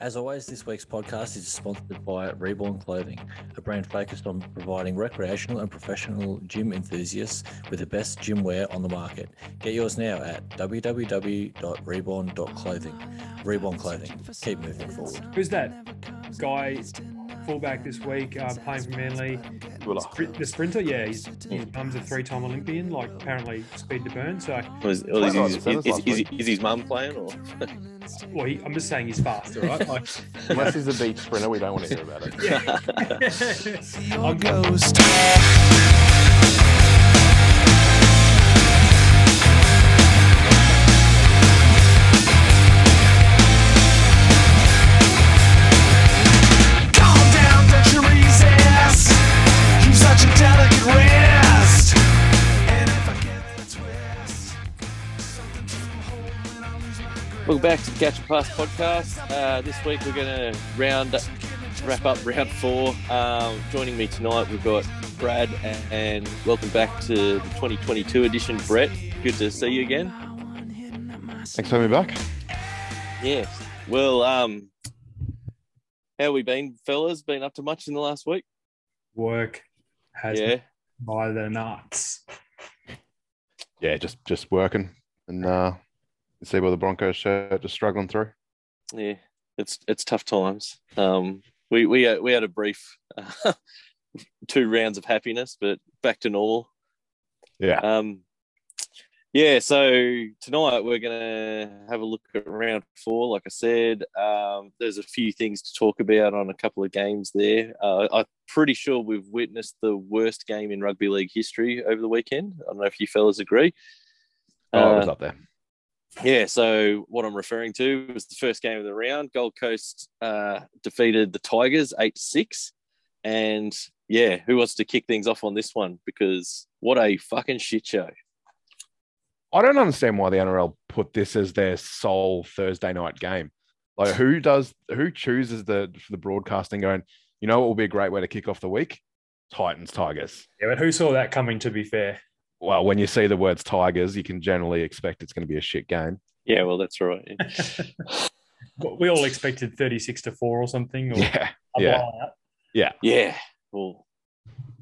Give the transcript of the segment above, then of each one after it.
As always, this week's podcast is sponsored by Reborn Clothing, a brand focused on providing recreational and professional gym enthusiasts with the best gym wear on the market. Get yours now at www.reborn.clothing. Reborn Clothing. Keep moving forward. Who's that guy? Fullback this week, uh, playing for Manly. Spr- the sprinter, yeah, he's, his mum's a three-time Olympian. Like apparently, speed to burn. So, Was, well, is, is, is, is, is, is his mum playing or? well, he, I'm just saying he's fast, all right? Like, Unless he's a beach sprinter, we don't want to hear about it. yeah. Welcome back to the Catch and Pass podcast. Uh, this week we're going to round wrap up round four. Um, joining me tonight we've got Brad and, and welcome back to the 2022 edition. Brett, good to see you again. Thanks for having me back. Yes. Well, um, how we been, fellas? Been up to much in the last week? work has Yeah. me by the nuts. Yeah, just just working and uh, see where the Broncos shirt just struggling through. Yeah, it's it's tough times. Um, we we uh, we had a brief uh, two rounds of happiness, but back to normal. Yeah, Um, yeah, so tonight we're gonna have a look at round four. Like I said, um, there's a few things to talk about on a couple of games there. Uh, I'm pretty sure we've witnessed the worst game in rugby league history over the weekend. I don't know if you fellas agree. oh, it was Uh, up there. Yeah, so what I'm referring to was the first game of the round. Gold Coast uh, defeated the Tigers eight to six, and yeah, who wants to kick things off on this one? Because what a fucking shit show! I don't understand why the NRL put this as their sole Thursday night game. Like, who does who chooses the for the broadcasting? Going, you know, what will be a great way to kick off the week? Titans Tigers. Yeah, but who saw that coming? To be fair, Well, when you see the words Tigers, you can generally expect it's going to be a shit game. Yeah, well, that's right. we all expected 36 to four or something. Or Yeah, a yeah. blowout. yeah, well,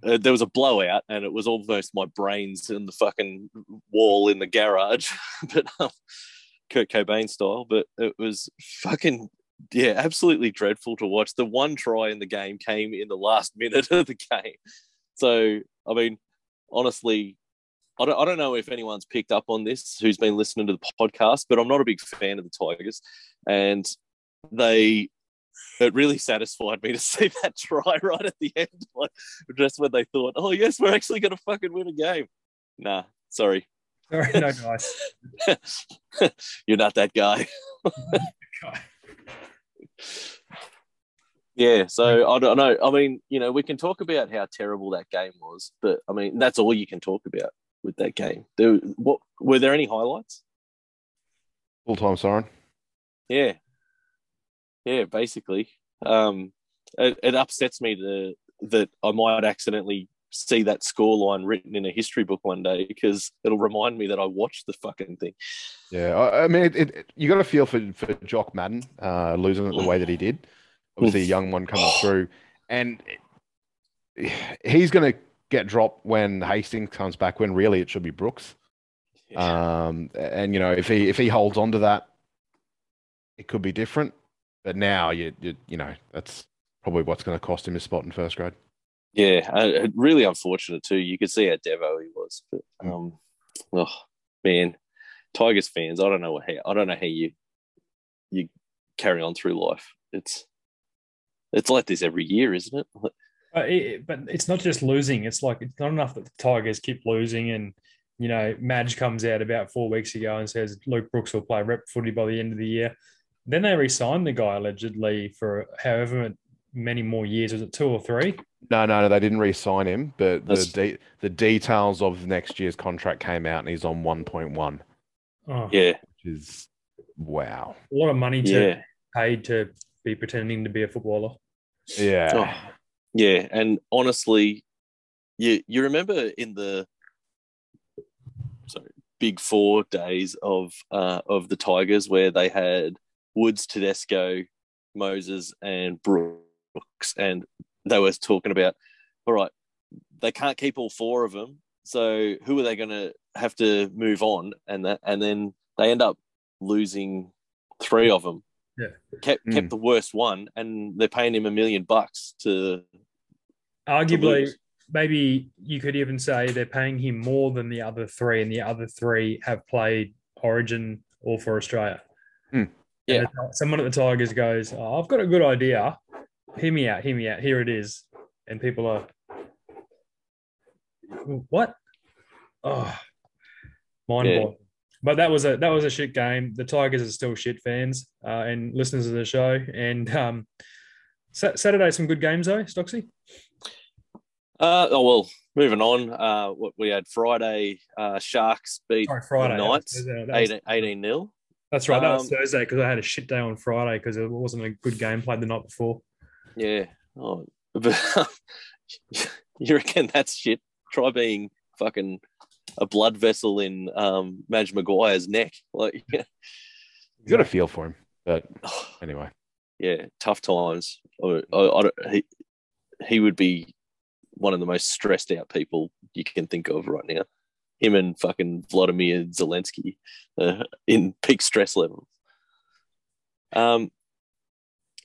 uh, there was a blowout, and it was almost my brains in the fucking wall in the garage, but um, Kurt Cobain style. But it was fucking yeah, absolutely dreadful to watch. The one try in the game came in the last minute of the game, so I mean, honestly. I don't, I don't know if anyone's picked up on this who's been listening to the podcast, but I'm not a big fan of the Tigers. And they it really satisfied me to see that try right at the end, like just when they thought, "Oh yes, we're actually going to fucking win a game." Nah, sorry, Sorry, no, nice. you're not that guy. Yeah, so I don't know. I mean, you know, we can talk about how terrible that game was, but I mean, that's all you can talk about with that game. There, what were there any highlights? full time siren. Yeah, yeah, basically. Um, it, it upsets me to, that I might accidentally see that score line written in a history book one day because it'll remind me that I watched the fucking thing. Yeah, I, I mean, it, it, you got to feel for for Jock Madden uh, losing it the way that he did. Obviously, a young one coming through, and he's going to get dropped when Hastings comes back. When really it should be Brooks. Um, and you know, if he if he holds on to that, it could be different. But now you you, you know that's probably what's going to cost him his spot in first grade. Yeah, uh, really unfortunate too. You could see how Devo he was, but um, oh man, Tigers fans, I don't know how I don't know how you you carry on through life. It's it's like this every year, isn't it? But, it, but it's not just losing. It's like it's not enough that the Tigers keep losing. And, you know, Madge comes out about four weeks ago and says Luke Brooks will play rep footy by the end of the year. Then they re signed the guy allegedly for however many more years. Was it two or three? No, no, no, they didn't re-sign him, but the de- the details of next year's contract came out, and he's on one point one, Oh, Yeah, which is wow. A lot of money to yeah. paid to be pretending to be a footballer. Yeah, Oh, yeah, and honestly, you you remember in the sorry big four days of uh, of the Tigers where they had Woods, Tedesco, Moses, and Brooks, and they were talking about, all right, they can't keep all four of them, so who are they going to have to move on? And that, and then they end up losing three of them. Yeah. kept Mm. kept the worst one, and they're paying him a million bucks to. Arguably, lose. maybe you could even say they're paying him more than the other three, and the other three have played Origin or for Australia. Hmm. Yeah. And someone at the Tigers goes, oh, "I've got a good idea. Hear me out. Hear me out. Here it is." And people are, "What? Oh, mind Yeah. Blowing." But that was a that was a shit game. The Tigers are still shit fans uh, and listeners of the show. And um, Sa- Saturday, some good games though, Stocksy. Uh, oh well, moving on. Uh, we had Friday, uh, Sharks beat Sorry, Friday. Knights That was- that was- 18, 18 nil. That's right. That was Um, Thursday because I had a shit day on Friday because it wasn't a good game played the night before. Yeah. Oh, but you reckon that's shit? Try being fucking a blood vessel in um, Madge Maguire's neck. Like, yeah, You got a feel for him, but anyway. yeah tough times. I, I, I don't- he, he would be one of the most stressed out people you can think of right now. Him and fucking Vladimir Zelensky uh, in peak stress levels. Um,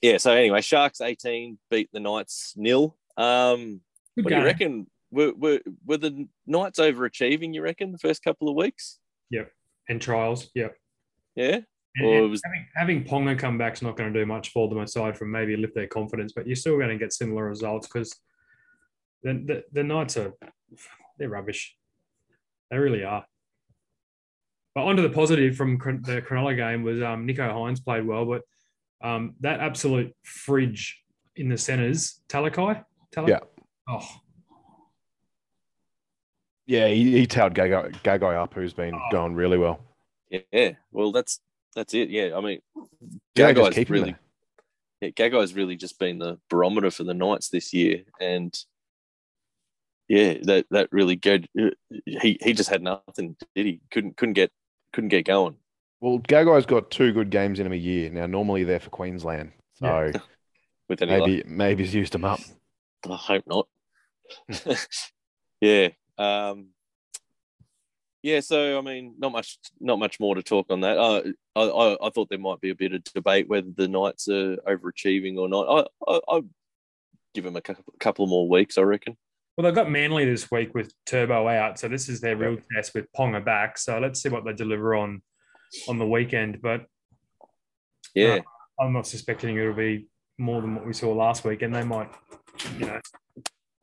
yeah. So anyway, Sharks eighteen beat the Knights nil. Um, Good what do you reckon? Were, were were the Knights overachieving? You reckon the first couple of weeks? Yep, and trials, Yep. Yeah. And, Or and was- having, having Ponga come back's not going to do much for them aside from maybe lift their confidence, but you're still going to get similar results because the, the the Knights are they're rubbish. They really are. But onto the positive from the Cronulla game was um, Nicho Hynes played well, but um, that absolute fridge in the centres, Talakai, Talakai. Yeah. Oh, Yeah, he, he tailed Gagai, Gagai up, who's been Oh. going really well. Yeah. Well, that's that's it. Yeah. I mean, Gagai's really yeah, Gagai's really just been the barometer for the Knights this year, and yeah, that that really good. He he just had nothing, did he? Couldn't couldn't get couldn't get going. Well, Gagai's got two good games in him a year. Now, normally they're for Queensland. So Yeah. With any luck. maybe maybe he's used them up. I hope not. yeah. Um, yeah. So I mean, not much, not much more to talk on that. Uh, I, I, I thought there might be a bit of debate whether the Knights are overachieving or not. I, I, I'd give them a couple, couple more weeks. I reckon. Well, they've got Manly this week with Turbo out, so this is their real test with Ponga back. So let's see what they deliver on on the weekend. But Yeah. I'm not suspecting it'll be more than what we saw last week, and they might, you know,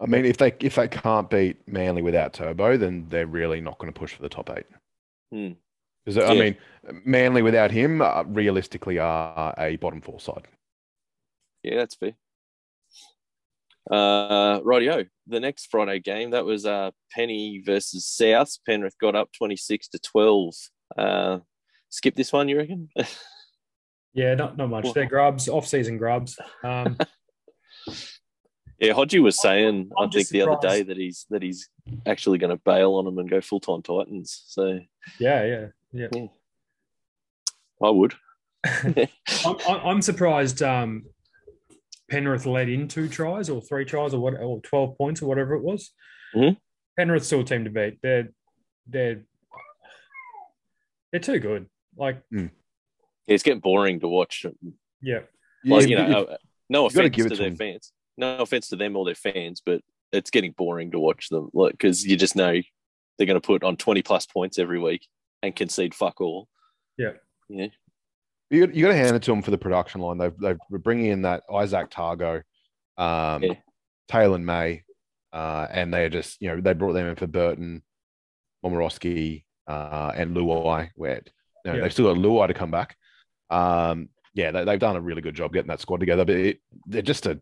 I mean, if they if they can't beat Manly without Turbo, then they're really not going to push for the top eight. Hmm. Because I mean, Manly without him uh, realistically are a bottom four side. Yeah, that's fair. Uh, rightio. The next Friday game that was uh Penny versus South. Penrith got up twenty six to twelve. Uh, skip this one, you reckon? yeah, not not much. They're grubs, off season grubs. Um, Yeah, Hodgie was saying, I'm I think just the other day that he's that he's actually going to bail on them and go full time Titans. So yeah, yeah, yeah. I would. I'm, I'm- I'm surprised. Um, Penrith led in two tries or three tries or what, or twelve points or whatever it was. Mhm. Penrith's still a team to beat. They're they're they're too good. Like, Yeah, it's getting boring to watch. yeah, Like, If- you know, if- uh, no you gotta offense give it to to their them. fans. No offense to them or their fans, but it's getting boring to watch them. Like because you just know they're going to put on twenty plus points every week and concede fuck all. Yeah. Yeah. You got, you got to hand it to them for the production line. They've they're bringing in that Izack Tago, um, Yeah. Taylor May, uh, and they are just you know they brought them in for Burton, Momorowski, uh, and Luai. Where you know, Yeah. they've still got Luai to come back. Um, yeah, they, they've done a really good job getting that squad together. But it, they're just a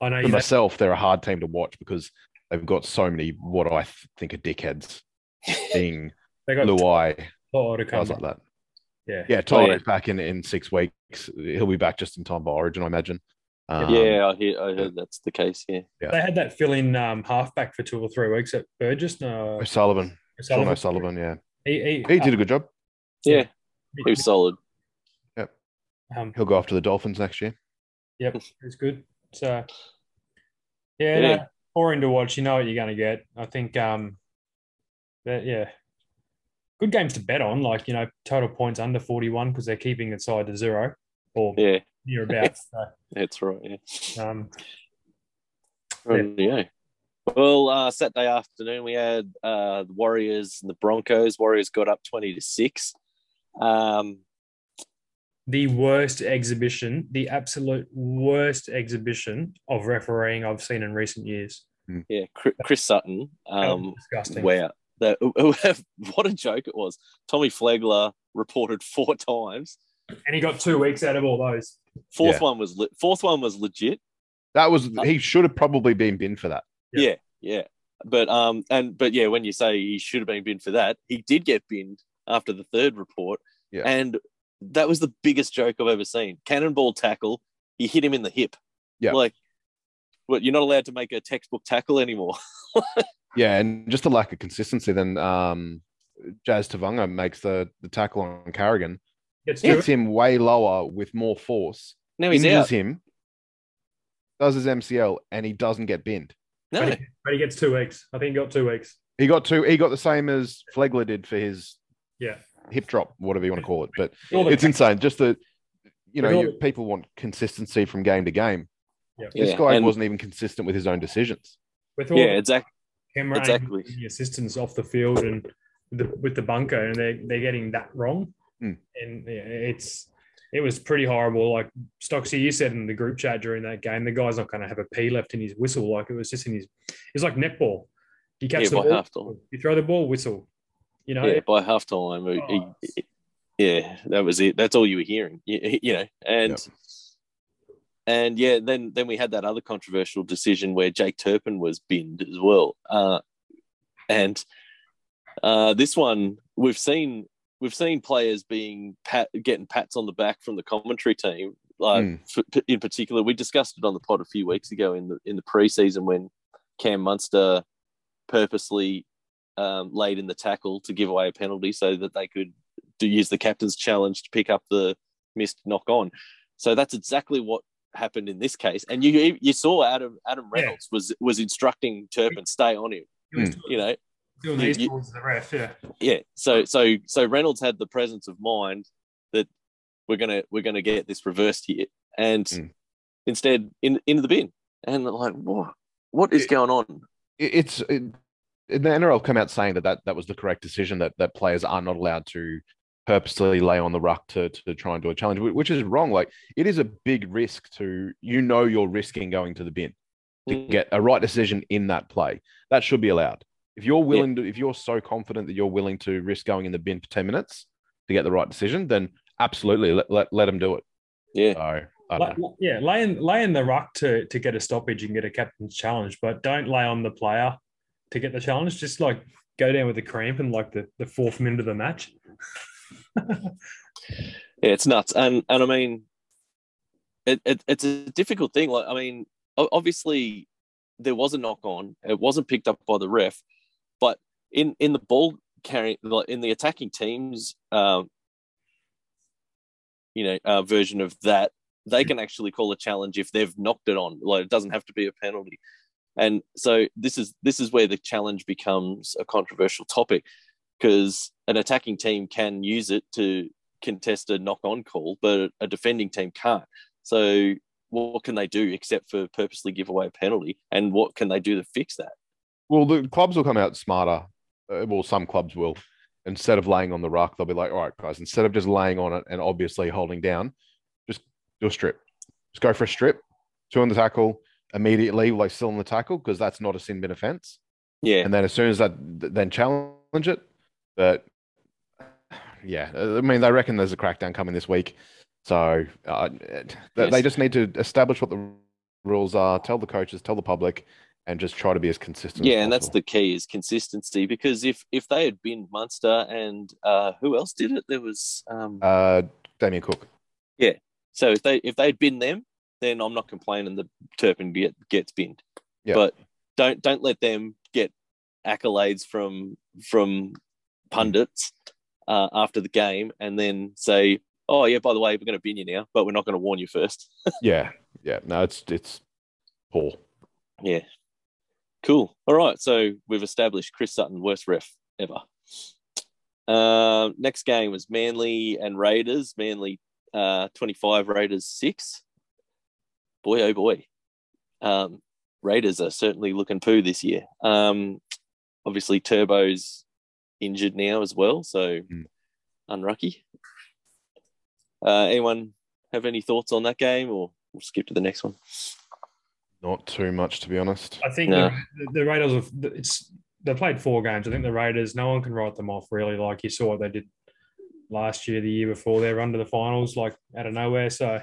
I know for you. Had, myself, they're a hard team to watch because they've got so many what I th- think are dickheads. Being they got Luai, Toto to come. guys like that. Yeah, Yeah, Oh, yeah. back in in six weeks. He'll be back just in time by Origin, I imagine. Um, yeah, I hear. I heard that's the case. Yeah. they had that fill in um, halfback for two or three weeks at Burgess. No, O'Sullivan, Sean O'Sullivan. O'Sullivan. Yeah, He, he did a good job. Yeah, he was solid. um, He'll go after the Dolphins next year. Yep, it's good. So, yeah, Yeah. No, boring to watch. You know what you're going to get. I think, um, that yeah, good games to bet on. Like you know, total points under 41 because they're keeping it side to zero or Yeah, near about. so, that's right. Yeah. um, Yeah. Well, uh, Saturday afternoon we had uh, the Warriors and the Broncos. Warriors got up twenty to six. Um, the worst exhibition, the absolute worst exhibition of refereeing I've seen in recent years. yeah, Chris, Chris Sutton. Um, disgusting. wow, that, what a joke it was. Tommy Flegler reported four times. And he got two weeks out of all those. Fourth Yeah. one was le- fourth one was legit. That was he should have probably been binned for that. Yeah. Yeah, yeah. But um and but yeah, when you say he should have been binned for that, he did get binned after the third report. Yeah. And that was the biggest joke I've ever seen. Cannonball tackle. He hit him in the hip. Yeah. Like, what? You're not allowed to make a textbook tackle anymore. Yeah, and just a lack of consistency. Then um, Jazz Tevaga makes the the tackle on Carrigan, Gets hits him way lower with more force, Now he's injures out. him, does his MCL, and he doesn't get binned. No, But he, but he gets two weeks. I think he got two weeks. He got two. He got the same as Flegler did for his Yeah. Hip drop, whatever you want to call it. But All the- it's insane. Just that you know, you, people want consistency from game to game. Yeah. This Yeah, guy and- wasn't even consistent with his own decisions. With all yeah, the exactly. camera exactly. and the assistants off the field and with the, with the bunker, and they're, they're getting that wrong. Hmm. And yeah, it's it was pretty horrible. Like Stocksy, you said in the group chat during that game, the guy's not going to have a P left in his whistle. Like it was just in his. It's like netball. You catch Yeah, the ball, you throw the ball, whistle. You know, Yeah, by halftime, he- he- Oh. he- yeah, that was it. That's all you were hearing. You, you know, and Yep. and yeah, then then we had that other controversial decision where Jake Turpin was binned as well. Uh, and uh, this one we've seen we've seen players being pat getting pats on the back from the commentary team. Like Mm. f- in particular, we discussed it on the pod a few weeks ago in the in the preseason when Cam Munster purposely um, laid in the tackle to give away a penalty so that they could do use the captain's challenge to pick up the missed knock on. So that's exactly what happened in this case. And you you saw Adam Adam Yeah. Reynolds was was instructing Turpin stay on him. he was You know, doing these you- towards the ref. Yeah, yeah. So so so Reynolds had the presence of mind that we're gonna we're gonna get this reversed here, and Mm. instead in into the bin. And like what what is going on? It's it, the NRL come out saying that, that that was the correct decision that that players are not allowed to purposely lay on the ruck to, to try and do a challenge, which is wrong. Like it is a big risk to you know you're risking going to the bin to Mm. get a right decision in that play. That should be allowed. If you're willing to, if you're so confident that you're willing to risk going in the bin for 10 minutes to get the right decision, then absolutely let, let, let them do it. Yeah. So I don't La- know. yeah, lay in lay in the ruck to to get a stoppage and get a captain's challenge, but don't lay on the player to get the challenge. Just like go down with the cramp in like the, the fourth minute of the match. Yeah, it's nuts, and and I mean, it, it it's a difficult thing. Like, I mean, obviously there was a knock on. It wasn't picked up by the ref, but in in the ball carrying, in the attacking teams, um, you know, uh, version of that, they can actually call a challenge if they've knocked it on. Like, it doesn't have to be a penalty. And so this is this is where the challenge becomes a controversial topic because an attacking team can use it to contest a knock on call, but a defending team can't. So what can they do except for purposely give away a penalty? And what can they do to fix that? Well, the clubs will come out smarter. Uh, well, some clubs will. Instead of laying on the ruck, they'll be like, all right, guys, instead of just laying on it and obviously holding down, just do a strip. Just go for a strip, two on the tackle immediately, like still in the tackle, because that's not a sin bin offense. Yeah, And then as soon as that, then challenge it. But yeah, I mean, they reckon there's a crackdown coming this week. So uh, they, they just need to establish what the rules are, tell the coaches, tell the public, and just try to be as consistent. yeah, as and that's the key is consistency. Because if if they had been Munster and uh, who else did it? There was um, Uh, Damien Cook. Yeah. So if they if they'd been them, then I'm not complaining that Turpin get, gets binned. Yeah. But don't don't let them get accolades from from pundits uh, after the game and then say, "Oh yeah, by the way, we're going to bin you now, but we're not going to warn you first. Yeah, yeah, no, it's it's poor. Yeah. Cool. All right. So we've established Chris Sutton, worst ref ever. Uh, next game was Manly and Raiders. Manly uh, 25, Raiders 6. Boy, oh boy. Um, Raiders are certainly looking poo this year. Um, obviously, Turbo's injured now as well. So Mm. unlucky. Uh, anyone have any thoughts on that game or we'll skip to the next one? Not too much, to be honest. I think No. the, the Raiders have it's they played four games. I think the Raiders, no one can write them off really. Like you saw what they did last year, the year before, they were under the finals, like out of nowhere. So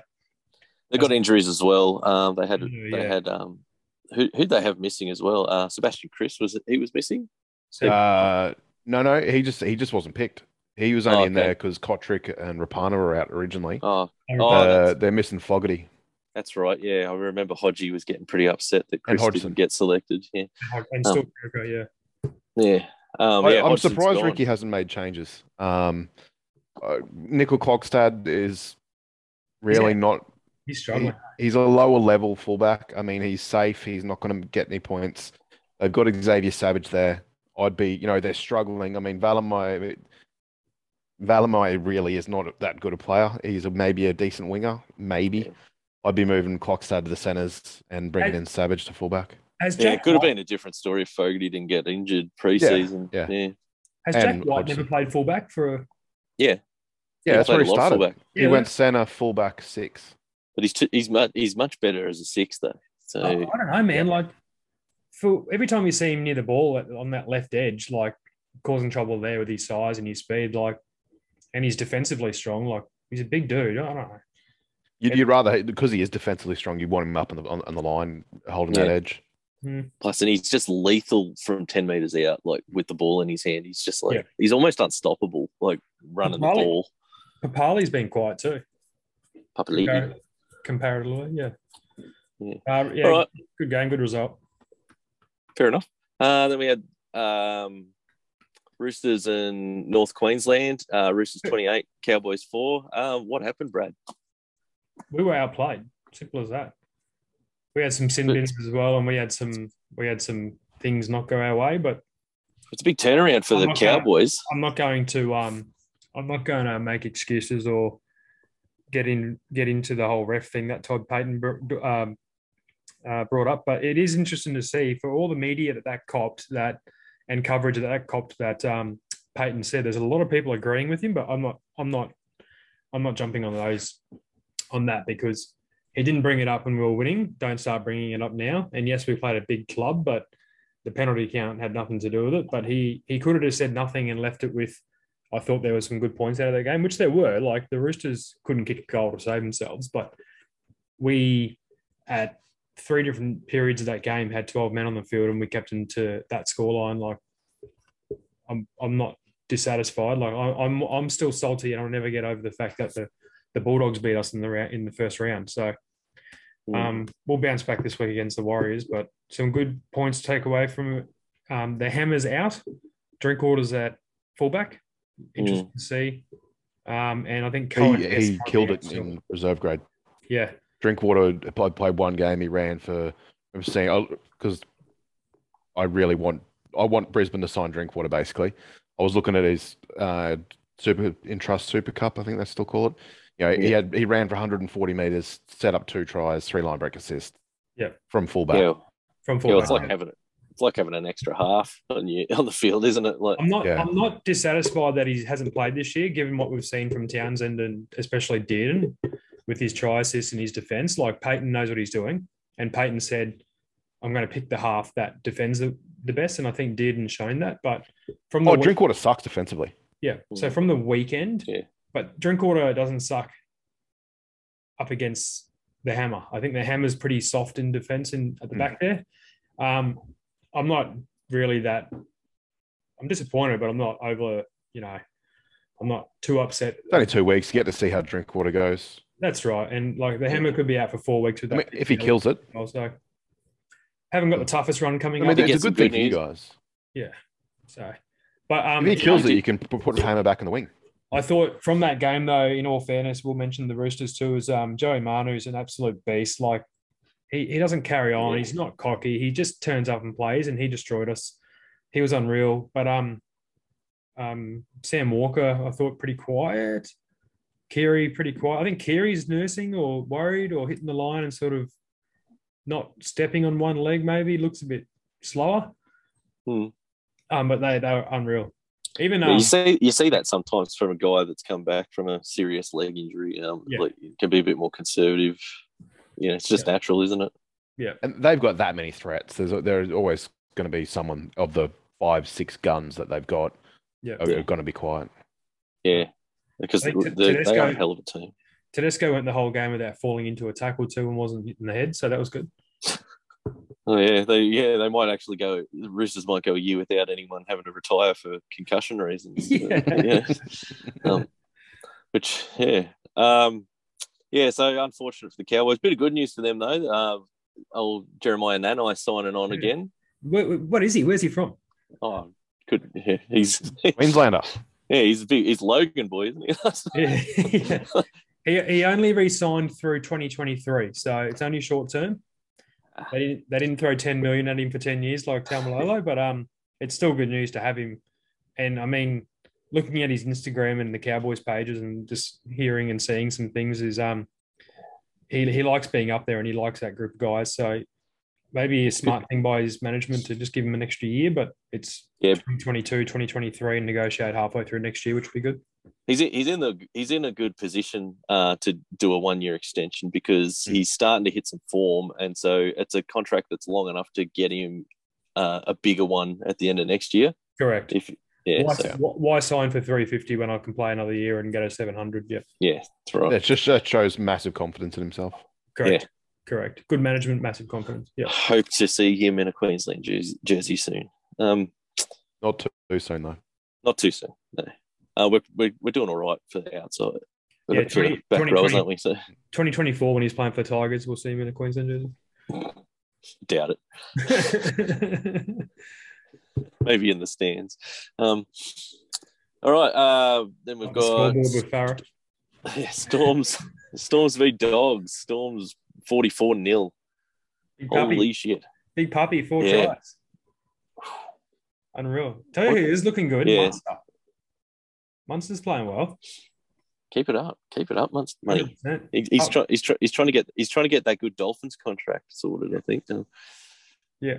They got injuries as well. Um, they had Yeah, they had um, who who they have missing as well? Uh, Sebastian Kris was? He was missing. Uh, no, no, he just he just wasn't picked. He was only Oh, in there because Cotric and Rapana were out originally. Oh, oh, uh, they're missing Fogarty. that's right. Yeah, I remember Hodgie was getting pretty upset that Kris didn't get selected. Yeah, and still yeah. yeah. Um, I, yeah I'm Hodgson's surprised gone. Ricky hasn't made changes. Um, uh, Nickel Klogstad is really not. He's he- struggling. he's a lower level fullback. I mean, he's safe. He's not going to get any points. They've got Xavier Savage there. I'd be, you know, they're struggling. I mean, Valemei, Valemei really is not that good a player. He's a, maybe a decent winger, maybe. Yeah. I'd be moving Clockstad to the centres and bringing Hey. in Savage to fullback. Has Yeah, Jack it could have been a different story if Fogarty didn't get injured pre-season. yeah. yeah, has Jack and White never played fullback for a Yeah, He that's where he a lot of started. fullback. He Yeah, went centre, fullback, six. But he's t- he's much he's much better as a six though. So I I don't know, man. Like for every time you see him near the ball on that left edge, like causing trouble there with his size and his speed, like, and he's defensively strong. Like he's a big dude. I don't know. You'd, you'd rather because he is defensively strong. You want him up on the on, on the line, holding that Yeah. edge. Hmm. plus, and he's just lethal from ten meters out, like with the ball in his hand. He's just like Yeah. he's almost unstoppable, like running the ball. Papali's been quiet too. Papali'i. Compar- comparatively, yeah. Yeah. Uh, yeah, right. good game, good result. Fair enough. Uh, then we had um, Roosters in North Queensland. Uh, Roosters 28, Cowboys 4. Um, what happened, Brad? We were outplayed. Simple as that. We had some sin bins as well, and we had some we had some things not go our way. But It's a big turnaround for I'm the Cowboys. I'm not going to um I'm not going to make excuses or get in get into the whole ref thing that Todd Payten um, uh, brought up. But it is interesting to see for all the media that that copped that and coverage that that copped that um, Payten said. There's a lot of people agreeing with him, but I'm not I'm not I'm not jumping on those on that because he didn't bring it up when we were winning. Don't start bringing it up now. And yes, we played a big club, but the penalty count had nothing to do with it. But he he could have just said nothing and left it with. I thought there were some good points out of that game, which there were. Like the Roosters couldn't kick a goal to save themselves, but we at three different periods of that game had 12 men on the field and we kept them to that scoreline. Like I'm I'm not dissatisfied. Like I, I'm I'm still salty and I'll never get over the fact that the the Bulldogs beat us in the round in the first round. So Mm. um, we'll bounce back this week against the Warriors, but some good points to take away from. Um, the Hammers out, Drinkwater's at fullback. Interesting to see. Um, and I think Cohen He, he killed it still. in reserve grade. Yeah, Drinkwater played, played one game. He ran for. I'm saying because I really want I want Brisbane to sign Drinkwater. Basically, I was looking at his uh, super in trust Super Cup. I think they still call it. You know, he had he ran for 140 meters, set up two tries, three line break assists. Yeah. from fullback. Yeah, from yeah, fullback. it's like having it. It's like having an extra half on you on the field, isn't it? Like, I'm not. Yeah. I'm not dissatisfied that he hasn't played this year, given what we've seen from Townsend and especially Dearden with his try assist and his defense. Like Payten knows what he's doing, and Payten said, "I'm going to pick the half that defends the, the best," and I think Dearden's shown that. But from the Oh, week- Drinkwater sucks defensively. yeah, so from the weekend, Yeah. but Drinkwater doesn't suck up against the Hammer. I think the Hammer's pretty soft in defense in at the Mm. back there. Um, I'm not really that. I'm disappointed, but I'm not over. You know, I'm not too upset. It's only two weeks. You get to see how Drinkwater goes. That's right, and like the Hammer could be out for four weeks with I that. mean, if he kills it, also haven't got the toughest run coming I coming mean, up. he it's a good thing for you news. guys. So, but um, If he kills it, you can p- put Hammer back in the wing. I thought from that game, though, in all fairness, we'll mention the Roosters too, is um, Joey Manu's an absolute beast. Like he, he doesn't carry on. He's not cocky. He just turns up and plays, and he destroyed us. He was unreal. But um, um, Sam Walker, I thought pretty quiet. Keary pretty quiet. I think Keary's nursing or worried or hitting the line and sort of not stepping on one leg. Maybe looks a bit slower. Hmm. Um, but they they were unreal. Even um, you see, you see that sometimes from a guy that's come back from a serious leg injury. Um, Yeah. like, can be a bit more conservative. You know, it's just natural, isn't it? Yeah, and they've got that many threats. There's there's always going to be someone of the five, six guns that they've got yeah. are Yeah. going to be quiet. Yeah, because I they, think they, they are a hell of a team. Tedesco went the whole game without falling into a tackle too and wasn't hitting the head, so that was good. Oh yeah, they yeah they might actually go. The Roosters might go a year without anyone having to retire for concussion reasons. Yeah. yeah. Um, which yeah, um, yeah. So unfortunate for the Cowboys. Bit of good news for them though. Uh, old Jeremiah Nanai signing on Yeah. again. What, what is he? Where's he from? Oh, good. Yeah, he's Queenslander. yeah he's a big, he's Logan boy, isn't he? Yeah. he, he only re-signed through 2023, so it's only short term. They didn't they didn't throw 10 million at him for 10 years like Taumalolo, but um, it's still good news to have him. And I mean, looking at his Instagram and the Cowboys pages and just hearing and seeing some things is um, he he likes being up there and he likes that group of guys. So maybe a smart thing by his management to just give him an extra year, but it's Yeah. 2022, 2023 and negotiate halfway through next year, which would be good. he's in, he's in the he's in a good position uh, to do a one year extension because he's starting to hit some form, and so it's a contract that's long enough to get him uh, a bigger one at the end of next year. Correct. If yeah, why, so, why sign for 350 when I can play another year and get a 700? Yeah, yeah, that's right. It just uh, shows massive confidence in himself. correct. Correct. Good management, massive confidence. Yeah. Hope to see him in a Queensland jersey, jersey soon. Um, Not too, too soon though. not too soon. No. Uh, we're, we're we're doing all right for the outside. Yeah, for the 20 back rows, 2020. aren't we? So 2024 when he's playing for Tigers, we'll see him in a Queensland jersey. doubt it. Maybe in the stands. Um, all right. Uh, then we've got scoreboard with Yeah, Storms, Storms v Dogs. Storms forty four 0 Holy shit! big puppy, four Yeah. tries. Unreal. Tell you who is looking good. Yeah. Munster. Munster's playing well. Keep it up, keep it up, months, mate. 100%. He, he's Oh. trying, he's, try, he's trying to get, he's trying to get that good Dolphins contract sorted. I think. Yeah.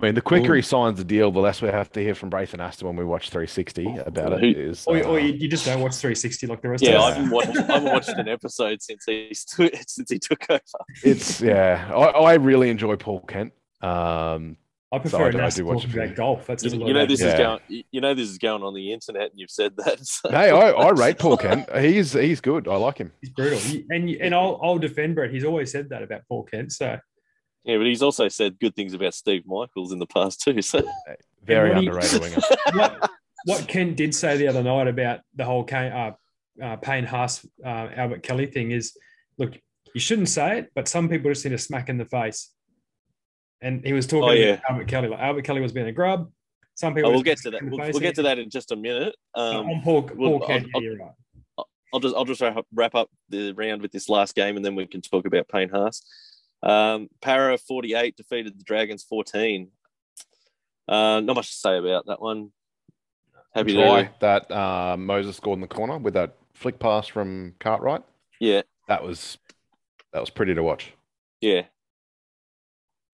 I mean, the quicker Ooh. he signs the deal, the less we have to hear from Braith Anasta when we watch 360 about it. Who- Is Or, uh, or you, you just don't watch 360 like the rest yeah, of I us. haven't watched, I haven't watched an episode since he st- since he took over. it's yeah. I, I really enjoy Paul Kent. Um, I prefer I a do- I Nas do watch talking about golf. That's You, you know this is going, you know this is going on the internet, and you've said that. so- hey, I, I rate Paul Kent. He's he's good. I like him. He's brutal. And and I'll, I'll defend Brett. He's always said that about Paul Kent. So yeah, but he's also said good things about Steve Michaels in the past too. So Very when he- underrated winger. what what Kent did say the other night about the whole Kane, uh, uh, Payne Haas uh, Albert Kelly thing is, look, you shouldn't say it, but some people just need a smack in the face. And he was talking Oh, yeah. about Albert Kelly. Like Albert Kelly was being a grub. Some people. oh, we'll get to that. We'll, we'll get to that in just a minute. Uh, Um, on Paul, Paul well, Kent, I'll- yeah, you're right. I'll just I'll just wrap up- wrap up the round with this last game, and then we can talk about Payne Haas. Um, Para forty eight defeated the Dragons fourteen. Uh, not much to say about that one. Happy Try to that uh, Moses scored in the corner with that flick pass from Cartwright. yeah That was that was pretty to watch. yeah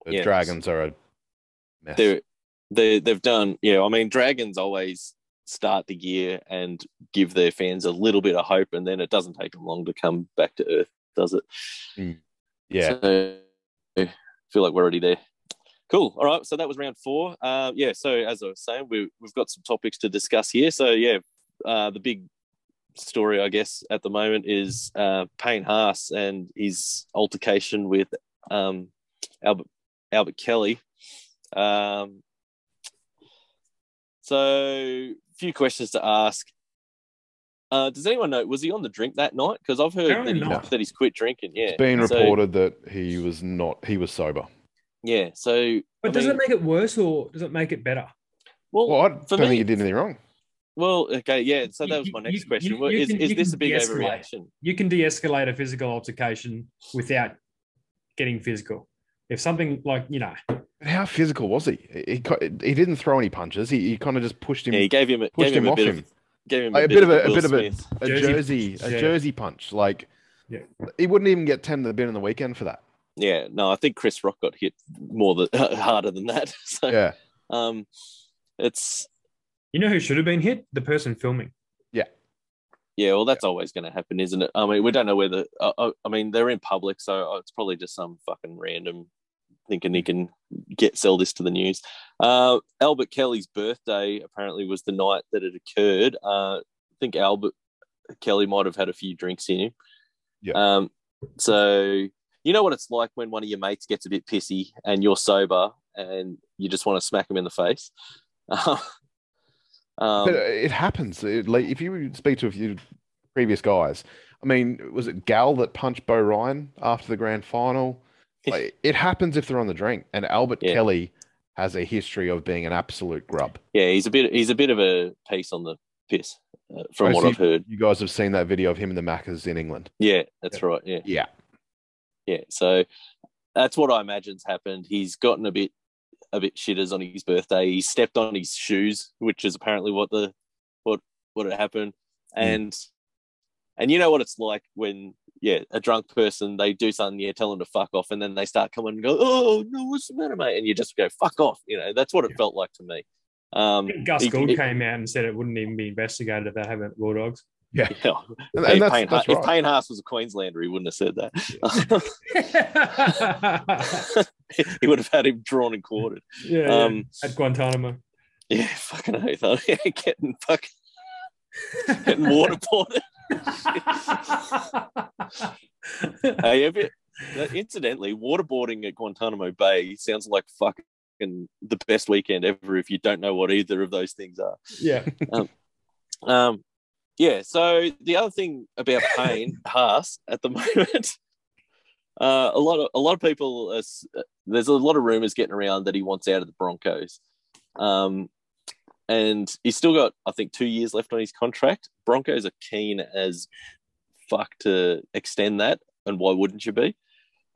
The Yeah. Dragons are a mess. they they they've done yeah. I mean Dragons always start the year and give their fans a little bit of hope, and then it doesn't take them long to come back to earth, does it? Yeah, So, I feel like we're already there. Cool. All right. So that was round four. Uh, yeah. So as I was saying, we, we've got some topics to discuss here. So yeah, uh, the big story, I guess, at the moment is uh, Payne Haas and his altercation with um, Albert Albert Kelly. Um, so, a few questions to ask. Uh, does anyone know? Was he on the drink that night? Because I've heard that, he, not. that he's quit drinking. Yeah, it's been So- reported that he was not. He was sober. yeah. So, But I does mean- it make it worse or does it make it better? well, Well, I don't for think me- he did anything wrong. Well, okay, yeah. So that was my you- next you- question. you- Well, you is can- is you this can a big de-escalate. overreaction? You can de-escalate a physical altercation without getting physical. If something like you know, But how physical was he? He, co- he didn't throw any punches. He, he kind of just pushed him, Yeah, he gave him a, pushed gave him, him a off bit him. of gave him Like a bit of a, a Will bit of a, a Jersey jersey, a jersey punch. Like Yeah. he wouldn't even get ten to the bin on the weekend for that. Yeah, no, I think Chris Rock got hit more than harder than that. So Yeah, um, it's you know who should have been hit? The person filming. yeah, Yeah, well, that's always going to happen, isn't it? I mean, we don't know whether. Uh, uh, I mean, they're in public, so it's probably just some fucking random thinking he can get sell this to the news. Uh, Albert Kelly's birthday apparently was the night that it occurred. Uh, I think Albert Kelly might have had a few drinks in him. Yeah. Um, so you know what it's like when one of your mates gets a bit pissy and you're sober and you just want to smack him in the face. um, but it happens. It, like, if you speak to a few previous guys, I mean, was it Gal that punched Bo Ryan after the grand final? Like, it happens if they're on the drink. And Albert Yeah. Kelly has a history of being an absolute grub. yeah, he's a bit. He's a bit of a piece on the piss, uh, from I what see. I've heard. You guys have seen that video of him in the Maccas in England. Yeah, that's right. Yeah, Yeah. yeah. So that's what I imagine's happened. He's gotten a bit, a bit shitters on his birthday. He stepped on his shoes, which is apparently what the, what what had happened, and and you know what it's like when yeah, a drunk person they do something, you tell them to fuck off, and then they start coming and go, oh no, what's the matter, mate? And you just go fuck off. You know, that's what it felt like to me. Um, Gus he- Gould he- came out and said it wouldn't even be investigated if they haven't Bulldogs. yeah. And, Hey, and that's, Payne, that's If right. Payne Haas was a Queenslander, he wouldn't have said that. yeah, he would have had him drawn and quartered. yeah, Um, at Guantanamo. Yeah, fucking oath. though. Yeah, getting fucking getting waterboarded. Hey, have you, uh, incidentally, waterboarding at Guantanamo Bay sounds like fucking the best weekend ever if you don't know what either of those things are. yeah, Um, yeah. So the other thing about Payne Haas at the moment, uh, a lot of a lot of people, are, there's a lot of rumors getting around that he wants out of the Broncos, um, and he's still got I think two years left on his contract. Broncos are keen as fuck to extend that, and why wouldn't you be?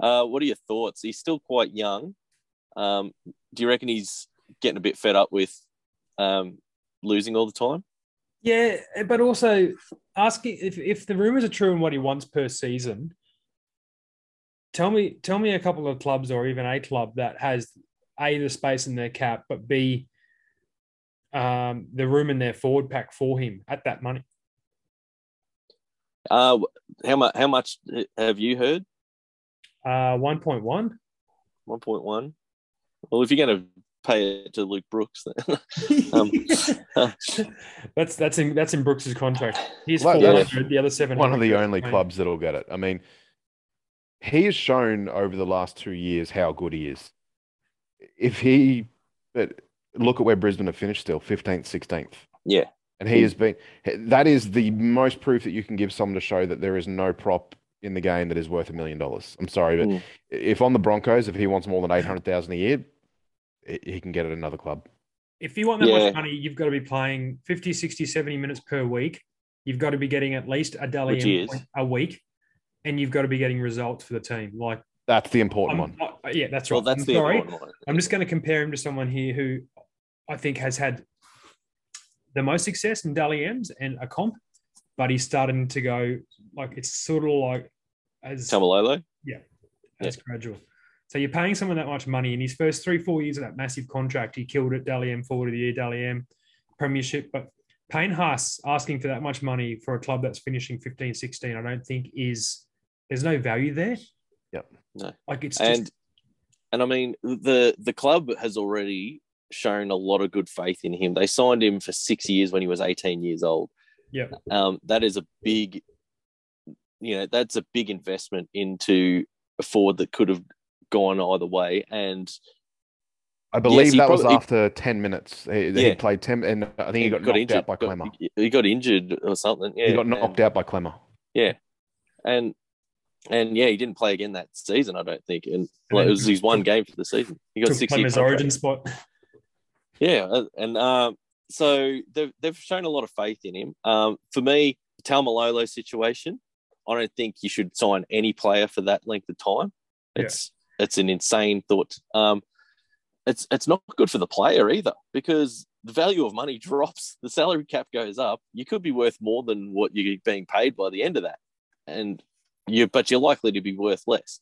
Uh, what are your thoughts? He's still quite young. Um, do you reckon he's getting a bit fed up with um, losing all the time? yeah, but also asking if if the rumors are true and what he wants per season. Tell me, tell me a couple of clubs or even a club that has a the space in their cap, but b um, the room in their forward pack for him at that money. Uh, how much? How much have you heard? Uh, one point one. One point one. Well, if you're going to pay it to Luke Brooks, then Um, that's that's in that's in Brooks's contract. He's Well, four that's hundred. The other seven. one of the only clubs that'll get it. I mean, he has shown over the last two years how good he is. If he, but look at where Brisbane have finished still, 15th, 16th. yeah, And he has been, that is the most proof that you can give someone to show that there is no prop in the game that is worth a million dollars. I'm sorry, but Mm. if on the Broncos, if he wants more than 800,000 a year, he he can get it at another club. If you want that Yeah. much money, you've got to be playing 50, 60, 70 minutes per week. You've got to be getting at least a Which Dally he is. a week, and you've got to be getting results for the team. Like, That's the important I'm, one. I- yeah, that's right. well, that's I'm the sorry. important one. I'm just going to compare him to someone here who I think has had the most success in Dally M's and a comp, but he's starting to go like it's sort of like as Taumalolo. Yeah, as gradual. So you're paying someone that much money in his first three, four years of that massive contract. He killed it, Dally M, forward of the year, Dally M, premiership. But Payne Haas asking for that much money for a club that's finishing 15, 16, I don't think is there's no value there. Yep. No. Like it's and and I mean the the club has already shown a lot of good faith in him. They signed him for six years when he was 18 years old. Yeah. Um, that is a big, you know, that's a big investment into a forward that could have gone either way. And I believe he that was probably- after 10 minutes. He, he played 10, and I think he got, knocked out by got- Clemmer. He, he got injured or something. Yeah, he got and- knocked out by Clemmer. Yeah. And and yeah, he didn't play again that season. I don't think, and well, it was his one game for the season. He got took six years Clemens origin spot. Yeah, uh, and um, so they've they've shown a lot of faith in him. Um, for me, the Taumalolo situation, I don't think you should sign any player for that length of time. Yeah. It's it's an insane thought. Um, it's it's not good for the player either because the value of money drops, the salary cap goes up. You could be worth more than what you're being paid by the end of that, and you but you're likely to be worth less.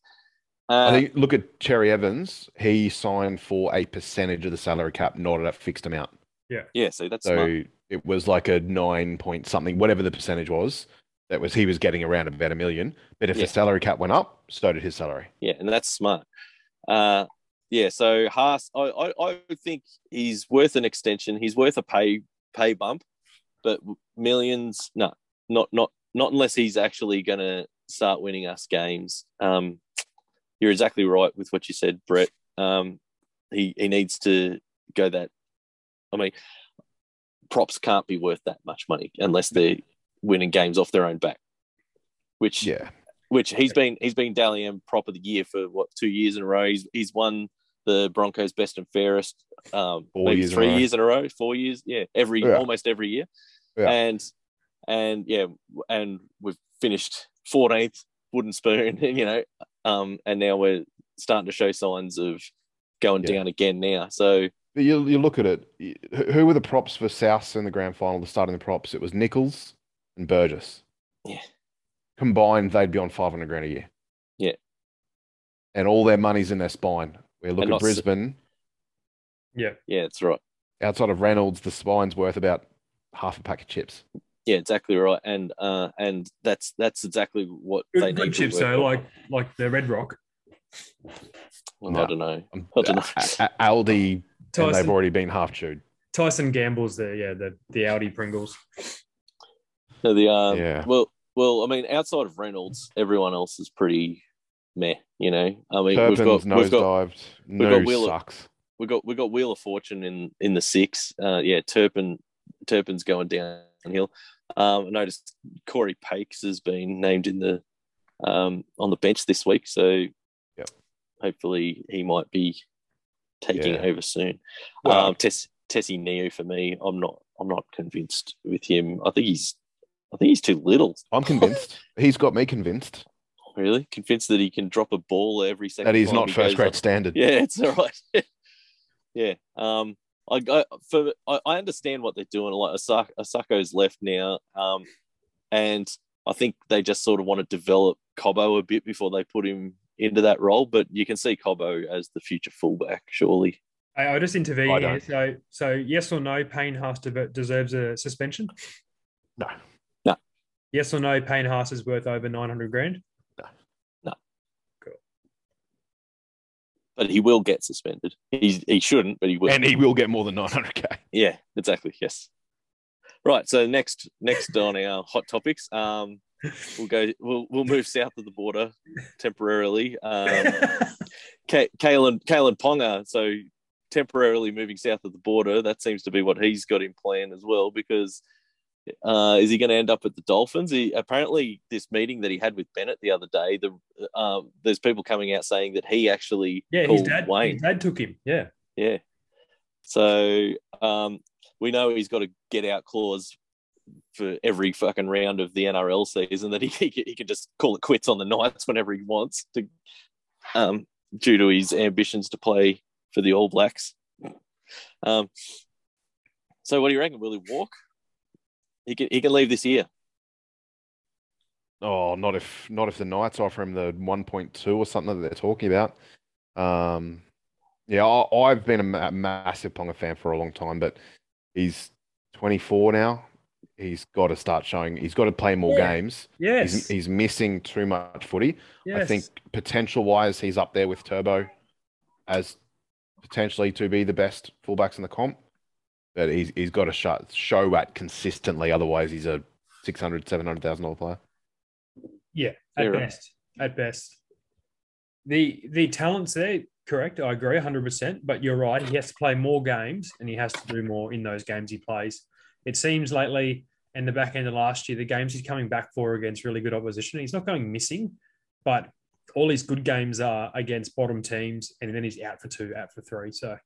Uh, I think look at Cherry Evans. He signed for a percentage of the salary cap, not at a fixed amount. yeah, see that's So smart. it was like a nine point something, whatever the percentage was. That was he was getting around about a million. But if Yeah. the salary cap went up, so did his salary. Yeah, and that's smart. Uh, yeah, so Haas, I, I, I think he's worth an extension. He's worth a pay pay bump, but millions, no, not not not unless he's actually going to start winning us games. Um, you're exactly right with what you said, Brett. Um, he he needs to go that. I mean, props can't be worth that much money unless they're winning games off their own back, which Yeah. which he's been he's been Dally M prop of the year for what two years in a row. He's he's won the Broncos best and fairest um Four years three row. years in a row, four years, yeah, every Yeah. almost every year. Yeah. And and yeah, and we've finished 14th wooden spoon, you know, um, and now we're starting to show signs of going Yeah. down again now. So you you look at it. who- Who were the props for Souths in the grand final? The starting the props. It was Nichols and Burgess. Yeah. Combined, they'd be on five hundred grand a year. Yeah. And all their money's in their spine. We look And at not s- Brisbane. Yeah. yeah, that's right. Outside of Reynolds, the spine's worth about half a pack of chips. Yeah, exactly right. And uh and that's that's exactly what they Good, good need chips though, on. like like the Red Rock. Well, No. I don't know. I don't know. A- A- Aldi, and they've already been half chewed. Tyson Gamble's the yeah the the Audi Pringles. No, the um, Yeah. well, well, I mean, outside of Reynolds, everyone else is pretty meh. You know, I mean, we've Turpin's got we've got nosedived. got No Wheeler- sucks. we got we got Wheel of Fortune in in the six. Uh, yeah, Turpin Turpin's going downhill. Um, I noticed Corey Pakes has been named in the um on the bench this week, so Yep. hopefully he might be taking Yeah. over soon. Well- um, Tess, Tesi Niu for me, I'm not I'm not convinced with him. I think he's I think he's too little. I'm convinced. He's got me convinced Really convinced that he can drop a ball every second. that he's not he first grade on. standard. Yeah, it's all right. yeah. Um, I, I for I, I understand what they're doing. Like Isaako, Isaako's left now, um, and I think they just sort of want to develop Cobbo a bit before they put him into that role. But you can see Cobbo as the future fullback, surely. I, I'll just intervene I here. don't. So so yes or no, Payne Haas deserves a suspension. No. No. Yes or no, Payne Haas is worth over nine hundred grand. But he will get suspended. He he shouldn't, but he will. And he will get more than 900k. Yeah, exactly. Yes. Right. So next, next on our hot topics, um, we'll go. We'll we'll move south of the border temporarily. Um, Ka- Kalyn Kalyn Ponga. So temporarily moving south of the border. That seems to be what he's got in plan as well. Because uh, is he going to end up at the Dolphins? He, apparently, this meeting that he had with Bennett the other day, the um, there's people coming out saying that he actually yeah, his called dad. Wayne. His dad took him. Yeah. Yeah. So um, we know he's got a get out clause for every fucking round of the NRL season that he he, can- he can just call it quits on the Knights whenever he wants to, um, due to his ambitions to play for the All Blacks. Um, so what do you reckon? Will he walk? He can he can leave this year. Oh, not if not if the Knights offer him the 1.2 or something that they're talking about. Um, yeah, I, I've been a ma- massive Ponga fan for a long time, but he's 24 now. He's got to start showing. He's got to play more Yeah. games. Yes. He's, he's missing too much footy. yes. I think potential wise, he's up there with Turbo as potentially to be the best fullbacks in the comp. But he's he's got to show, show that consistently. Otherwise, he's a 600, 700,000 dollar player. Yeah, at Yeah, right. best. At best. The the talent's there, correct. I agree 100%. But you're right. He has to play more games and he has to do more in those games he plays. It seems lately, in the back end of last year, the games he's coming back for against really good opposition, he's not going missing, but all his good games are against bottom teams and then he's out for two, out for three. So i-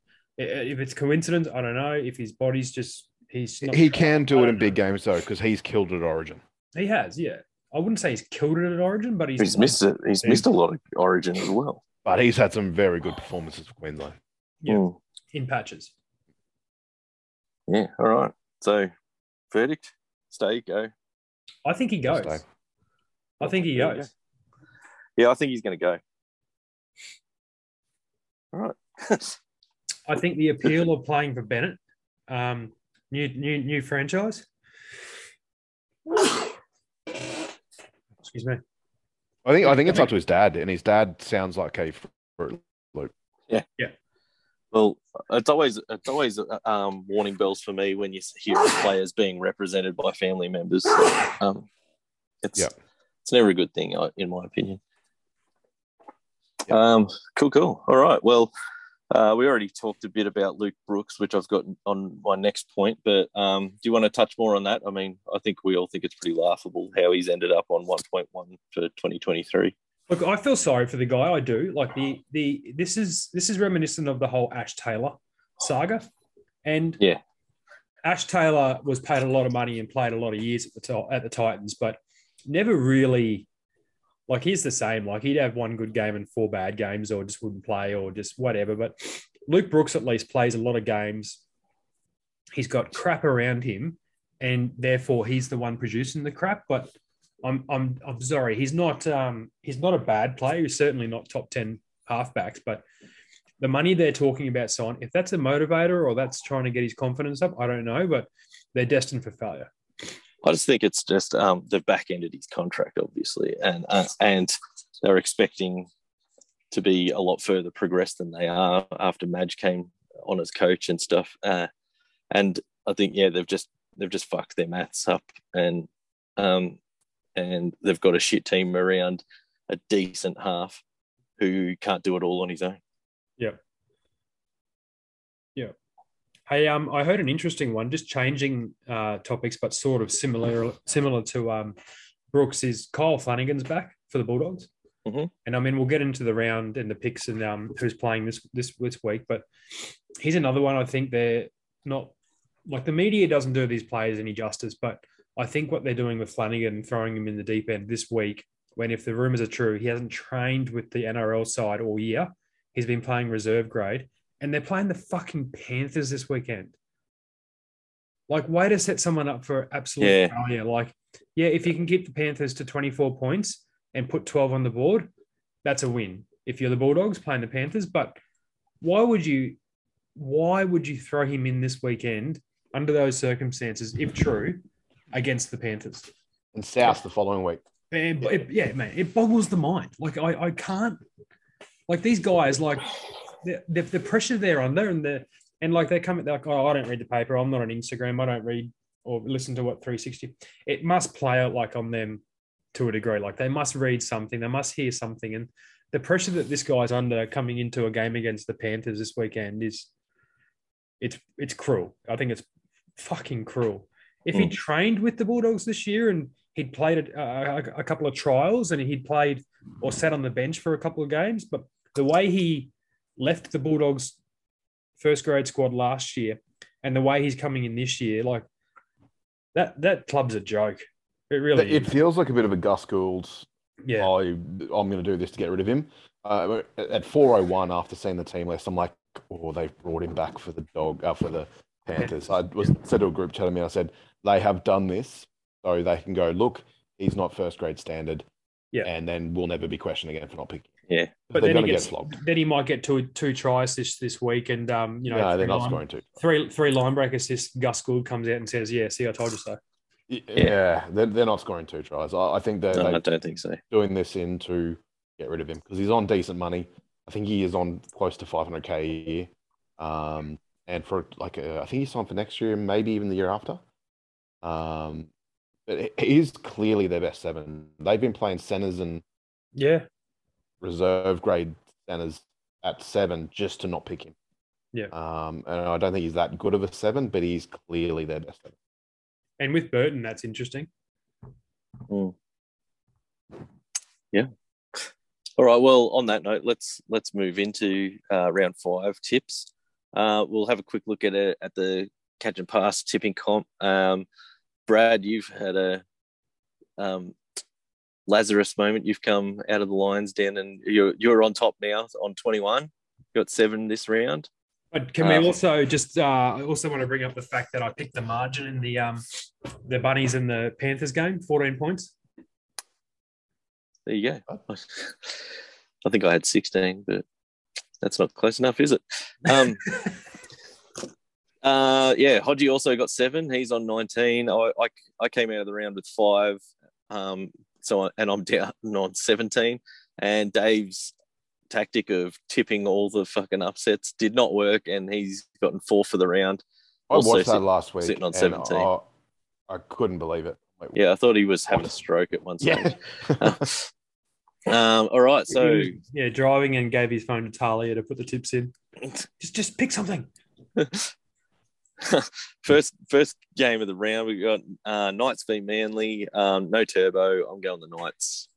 if it's coincidence, I don't know. If his body's just, he's not He can I do it don't in big games though, because he's killed at Origin. He has, yeah. I wouldn't say he's killed it at Origin, but he's, He's missed it. He's missed a lot of Origin as well. but he's had some very good performances for Queensland. Yeah. Mm. in patches. Yeah. All right. So, verdict: stay, go. I think he goes. Stay. I think he There you goes. Yeah, I think he's going to go. All right. I think the appeal of playing for Bennett, um, new new new franchise. Excuse me. I think I think it's up to his dad, and his dad sounds like a yeah yeah Well, it's always it's always um, warning bells for me when you hear of players being represented by family members. So, um, it's Yeah. it's never a good thing, uh, in my opinion. Um, cool, cool. All right. Well, uh, we already talked a bit about Luke Brooks, which I've got on my next point. But um, do you want to touch more on that? I mean, I think we all think it's pretty laughable how he's ended up on 1.1 for 2023. Look, I feel sorry for the guy. I do. Like the the this is this is reminiscent of the whole Ash Taylor saga, and Yeah. Ash Taylor was paid a lot of money and played a lot of years at the top, at the Titans, but never really. Like he's the same. Like he'd have one good game and four bad games, or just wouldn't play, or just whatever. But Luke Brooks at least plays a lot of games. He's got crap around him, and therefore he's the one producing the crap. But I'm I'm I'm sorry, he's not um he's not a bad player. He's certainly not top ten halfbacks, but the money they're talking about sign, if that's a motivator or that's trying to get his confidence up, I don't know, but they're destined for failure. I just think it's just um, they've back his contract, obviously, and uh, and they're expecting to be a lot further progressed than they are after Madge came on as coach and stuff. Uh, and I think yeah, they've just they've just fucked their maths up, and um, and they've got a shit team around a decent half who can't do it all on his own. Hey, um, I heard an interesting one, just changing uh, topics, but sort of similar similar to um, Brooks. Is Kyle Flanagan's back for the Bulldogs? Mhm. And I mean, we'll get into the round and the picks and um, who's playing this this this week. But he's another one. I think they're not like the media doesn't do these players any justice. But I think what they're doing with Flanagan, throwing him in the deep end this week, when if the rumors are true, he hasn't trained with the NRL side all year. He's been playing reserve grade, and they're playing the fucking Panthers this weekend. Like, way to set someone up for absolute Yeah. failure. Like, yeah, if you can keep the Panthers to 24 points and put 12 on the board, that's a win. If you're the Bulldogs playing the Panthers, but why would you why would you throw him in this weekend under those circumstances, if true, against the Panthers? and South the following week. And it, yeah, man, it boggles the mind. Like I, I can't. Like these guys, like the, the, the pressure they're under, and the and like they come, they're like, oh, I don't read the paper. I'm not on Instagram. I don't read or listen to what 360. It must play out like on them to a degree. Like they must read something. They must hear something, and the pressure that this guy's under coming into a game against the Panthers this weekend is, it's it's cruel. I think it's fucking cruel. If he Mm. trained with the Bulldogs this year and he'd played a, a, a couple of trials and he'd played or sat on the bench for a couple of games, but the way he left the Bulldogs first grade squad last year and the way he's coming in this year, like that that club's a joke. It really It is. feels like a bit of a Gus Gould. Yeah. I I'm going to do this to get rid of him. Uh, at 4:01 after seeing the team list, I'm like, oh, they've brought him back for the dog uh, for the Panthers. I was said to a group chat to me, I said they have done this so they can go look. He's not first grade standard. Yeah. and then we'll never be questioned again for not picking. Yeah. But they're then he gets, flogged. then he might get two two tries this this week, and um, you know, no, three they're not line- scoring two. three three line break assists. Gus Gould comes out and says, "Yeah, see, I told you so." Y- Yeah, they're, they're not scoring two tries. I, I think they're, No, I they're don't think so. doing this in to get rid of him because he's on decent money. I think he is on close to 500k a year. Um, and for like, uh, I think he's on for next year, maybe even the year after. Um, but he- he is clearly their best seven. They've been playing centers and Yeah, reserve grade centers at seven just to not pick him. Yeah. Um, and I don't think he's that good of a seven, but he's clearly their best seven. and with Burton, that's interesting. Mm. Yeah. All right. Well, on that note, let's let's move into uh, round five tips. Uh, we'll have a quick look at it at the catch and pass tipping comp. Um, Brad, you've had a um, Lazarus moment. You've come out of the lines, Dan, and you're you're on top now on 21. You got seven this round. But can we Um, also just uh, I also want to bring up the fact that I picked the margin in the um the bunnies and the Panthers game, 14 points. There you go. I think I had 16, but that's not close enough, is it? Um, uh, yeah, Hodgie also got seven. He's on 19. I, I, I came out of the round with five. Um, so and I'm down on 17. And Dave's tactic of tipping all the fucking upsets did not work, and he's gotten four for the round. I Also watched that last week. sitting on 17. I, I couldn't believe it. Like, Yeah, I thought he was having a stroke at one stage. yeah. um, all right, so was, yeah, driving and gave his phone to Talia to put the tips in. Just just pick something. first first game of the round, we got uh, Knights v Manly. Um, no turbo. I'm going the Knights.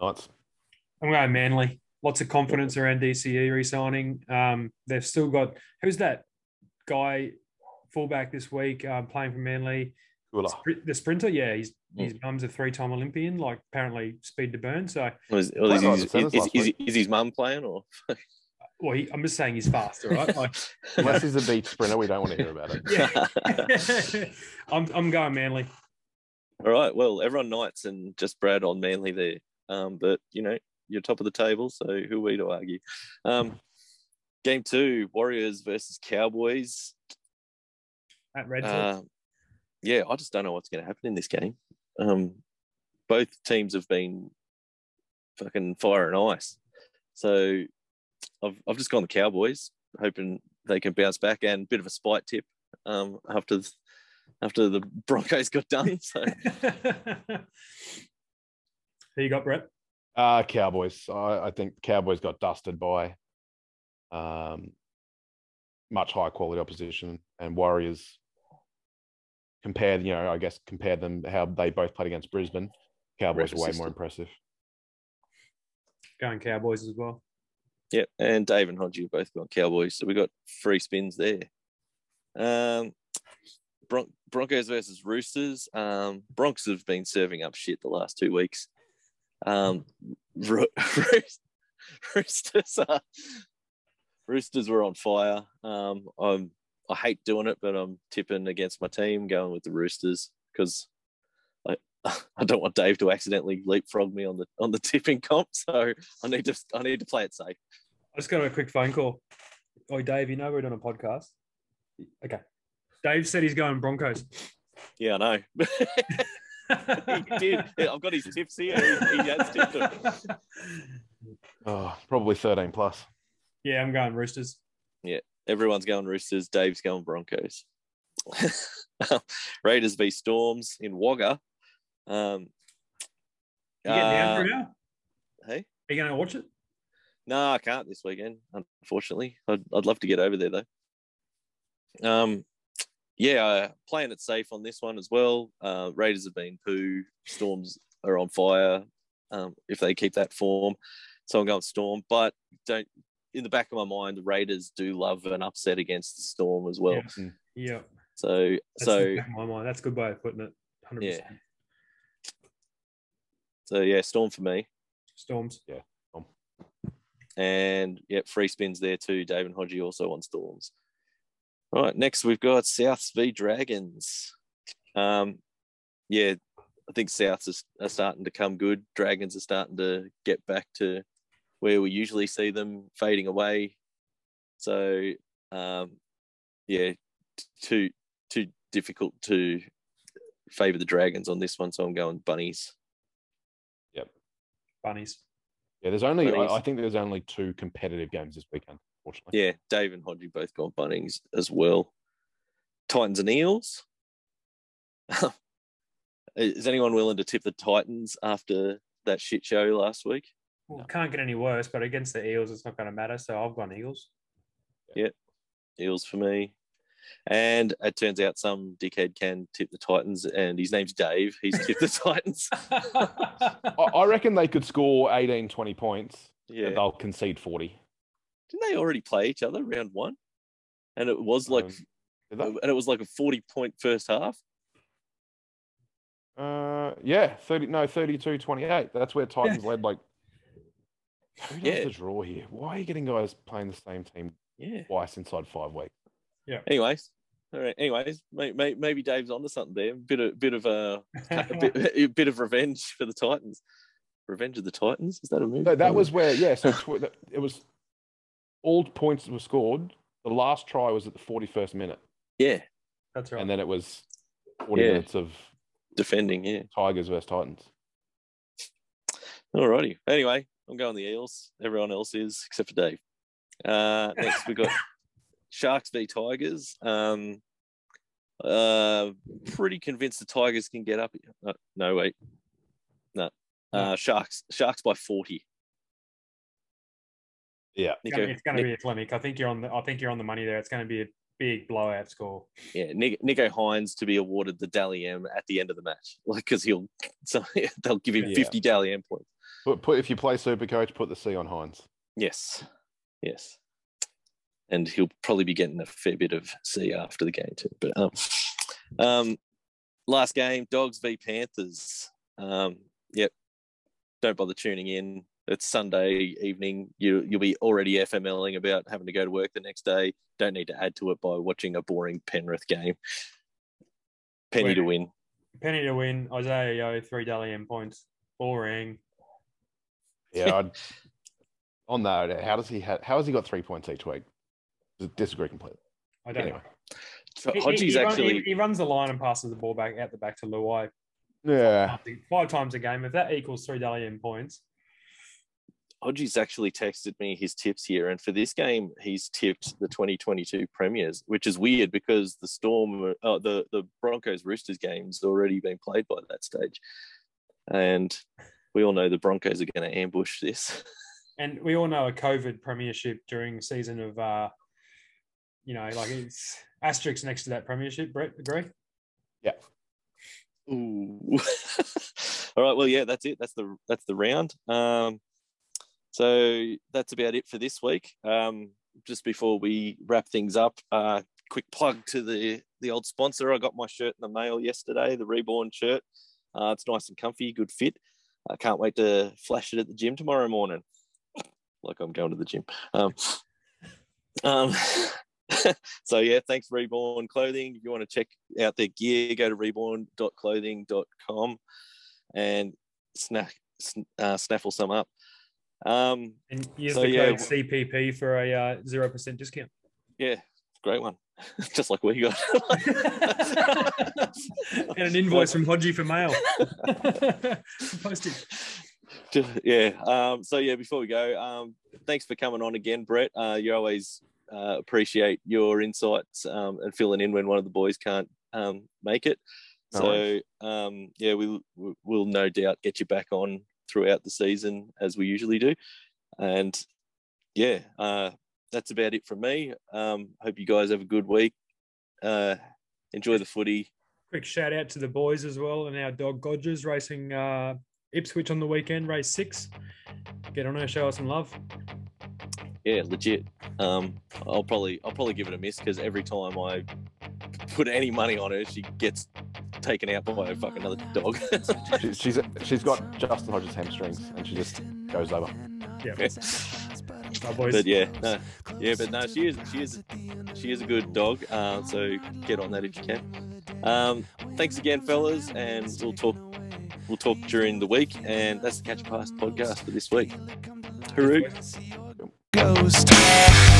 Knights. I'm going Manly. Lots of confidence around DCE re-signing. Um, they've still got who's that guy fullback this week um, playing for Manly? Koula. Spr- The sprinter, yeah, he's his mum's a three-time Olympian, like apparently speed to burn. So, Was, well, is, Played right is, in is, is, is his mum playing or? well, he, I'm just saying he's faster, right? Like, Unless he's a beach sprinter, we don't want to hear about it. yeah, I'm I'm going Manly. All right. Well, everyone Knights and just Brad on Manly there. Um, but you know you're top of the table, so who are we to argue? Um, game two: Warriors versus Cowboys. At Redford. Uh, yeah, I just don't know what's going to happen in this game. Um, both teams have been fucking fire and ice. So I've, I've just gone the Cowboys, hoping they can bounce back and bit of a spite tip um, after after the Broncos got done. So Who you got, Brett? Uh, Cowboys. I, I think Cowboys got dusted by um, much higher quality opposition, and Warriors compared, you know, I guess compared them how they both played against Brisbane. Cowboys are way Resistant. more impressive. Going Cowboys as well. Yep, and Dave and Hodgie have both got Cowboys, so we got free spins there. Um, Bron- Broncos versus Roosters. Um, Bronx have been serving up shit the last two weeks. Um, Ro- Roosters, are, Roosters were on fire. Um, I'm, I hate doing it, but I'm tipping against my team, going with the Roosters because I, I don't want Dave to accidentally leapfrog me on the on the tipping comp. So I need to I need to play it safe. I just got a quick phone call. Oh, Dave, you know we're doing a podcast. Okay. Dave said he's going Broncos. Yeah, I know. he did. I've got his tips here. He, he has tipped it. Oh, probably 13 plus. yeah, I'm going Roosters. Yeah, everyone's going Roosters. Dave's going Broncos. Raiders v Storms in Wagga. Um, You getting down uh, for hey, Are you going to watch it? no, I can't this weekend. Unfortunately, I'd, I'd love to get over there though. Um, yeah, uh, playing it safe on this one as well. Uh, Raiders have been poo. Storms are on fire. Um, if they keep that form, so I'm going Storm. But don't in the back of my mind, the Raiders do love an upset against the Storm as well. Yeah. Yeah. So That's so the back of my mind. That's a good way of putting it. 100%. Yeah. So yeah, Storm for me. Storms. Yeah. And yeah, free spins there too. Dave and Hodgie also on Storms. All right, next we've got Souths v Dragons. Um, yeah, I think Souths are, are starting to come good. Dragons are starting to get back to where we usually see them fading away. So um, yeah, too too difficult to favour the Dragons on this one. So I'm going bunnies. Bunnies. Yeah, there's only, Bunnies. I, I think there's only two competitive games this weekend, fortunately. Yeah, Dave and Hodgie both gone Bunnings as well. Titans and Eels. Is anyone willing to tip the Titans after that shit show last week? Well, can't get any worse, but against the Eels, it's not going to matter. So I've gone Eagles. Yep. Eels for me. And it turns out some dickhead can tip the Titans, and his name's Dave. He's tipped the Titans. I, I reckon they could score 18, 20 points. Yeah. they'll concede 40. Didn't they already play each other round one? And it was like, Um, Did and it was like a forty-point first half. Uh, yeah, 30, no, 32 28. That's where Titans led. Like, who does Yeah. the draw here? Why are you getting guys playing the same team Yeah. twice inside five weeks? Anyways, all right. Anyways, may, may, maybe Dave's onto something there. Bit of bit of a, a bit, a bit of revenge for the Titans. Revenge of the Titans. Is that a movie? No, that was where, yeah, so tw- it was all points were scored. The last try was at the 41st minute, yeah That's right. and then it was 40 Yeah. minutes of defending. Yeah. Tigers versus Titans. Alrighty. Anyway, I'm going the Eels. Everyone else is except for Dave. Uh, next we got Sharks v Tigers. Um, uh, pretty convinced the Tigers can get up. Uh, no, wait, no. Uh, Sharks. Sharks by forty. Yeah. It's gonna- it's going to be a clinic. I think you're on the. I think you're on the money there. It's going to be a big blowout score. yeah, Nick, Nicho Hynes to be awarded the Dally M at the end of the match, like because he'll so they'll give him Yeah. fifty Dally M points. Put, put if you play Super Coach, put the C on Hynes. Yes, yes, and he'll probably be getting a fair bit of C after the game too. But um, um, last game, Dogs v Panthers. Um, yep, don't bother tuning in. It's Sunday evening. You you'll be already FMLing about having to go to work the next day. Don't need to add to it by watching a boring Penrith game. Penny to win. Penny to win. Isaah Yeo three Dally M points. Boring. Yeah. I'd, on that, how does he have? How has he got three points each week? Disagree completely. I don't Anyway. So know. He- Hodgie's he, he actually he, he runs the line and passes the ball back out the back to Luai Yeah. five times a game. If that equals three Dally M points, Hodgie's actually texted me his tips here, and for this game, he's tipped the 2022 Premiers, which is weird because the Storm, uh, the the Broncos Roosters game's already been played by that stage, and we all know the Broncos are going to ambush this. and we all know a COVID premiership during season of, uh, you know, like it's asterisks next to that premiership. Brett, agree? Yeah. Ooh. all right, well, yeah, that's it. That's the that's the round. Um, so that's about it for this week. Um, just before we wrap things up, uh, quick plug to the the old sponsor. I got my shirt in the mail yesterday, the Reborn shirt. Uh, it's nice and comfy, good fit. I can't wait to flash it at the gym tomorrow morning. Like I'm going to the gym. Um, um, so yeah, thanks Reborn Clothing. If you want to check out their gear, go to reborn.clothing.com and snack, uh, snaffle some up. Um, And use So, the yeah, code CPP for a uh, zero percent discount. yeah, great one. Just like we got. and an invoice from Hodgie for mail. Postage. yeah. Um, so yeah, before we go, um, thanks for coming on again, Brett. Uh, you always uh, appreciate your insights um, and filling in when one of the boys can't um, make it. No so um, yeah, we we- we'll no doubt get you back on throughout the season as we usually do, and yeah, uh, that's about it from me. Um, hope you guys have a good week. Uh, enjoy the footy. Quick shout out to the boys as well and our dog Godgers racing uh, Ipswich on the weekend, race six. Get on her, show us some love. Yeah, legit. Um, I'll probably I'll probably give it a miss because every time I put any money on her, she gets taken out by a fucking another dog. She, she's she's got Justin Hodges hamstrings, and she just goes over. Yeah. Our boys. but yeah, no, yeah, but no, she is she is she is a good dog. Uh, so get on that if you can. Um, thanks again, fellas, and we'll talk we'll talk during the week. And that's the Catch a Pass podcast for this week. Hooroo ghost.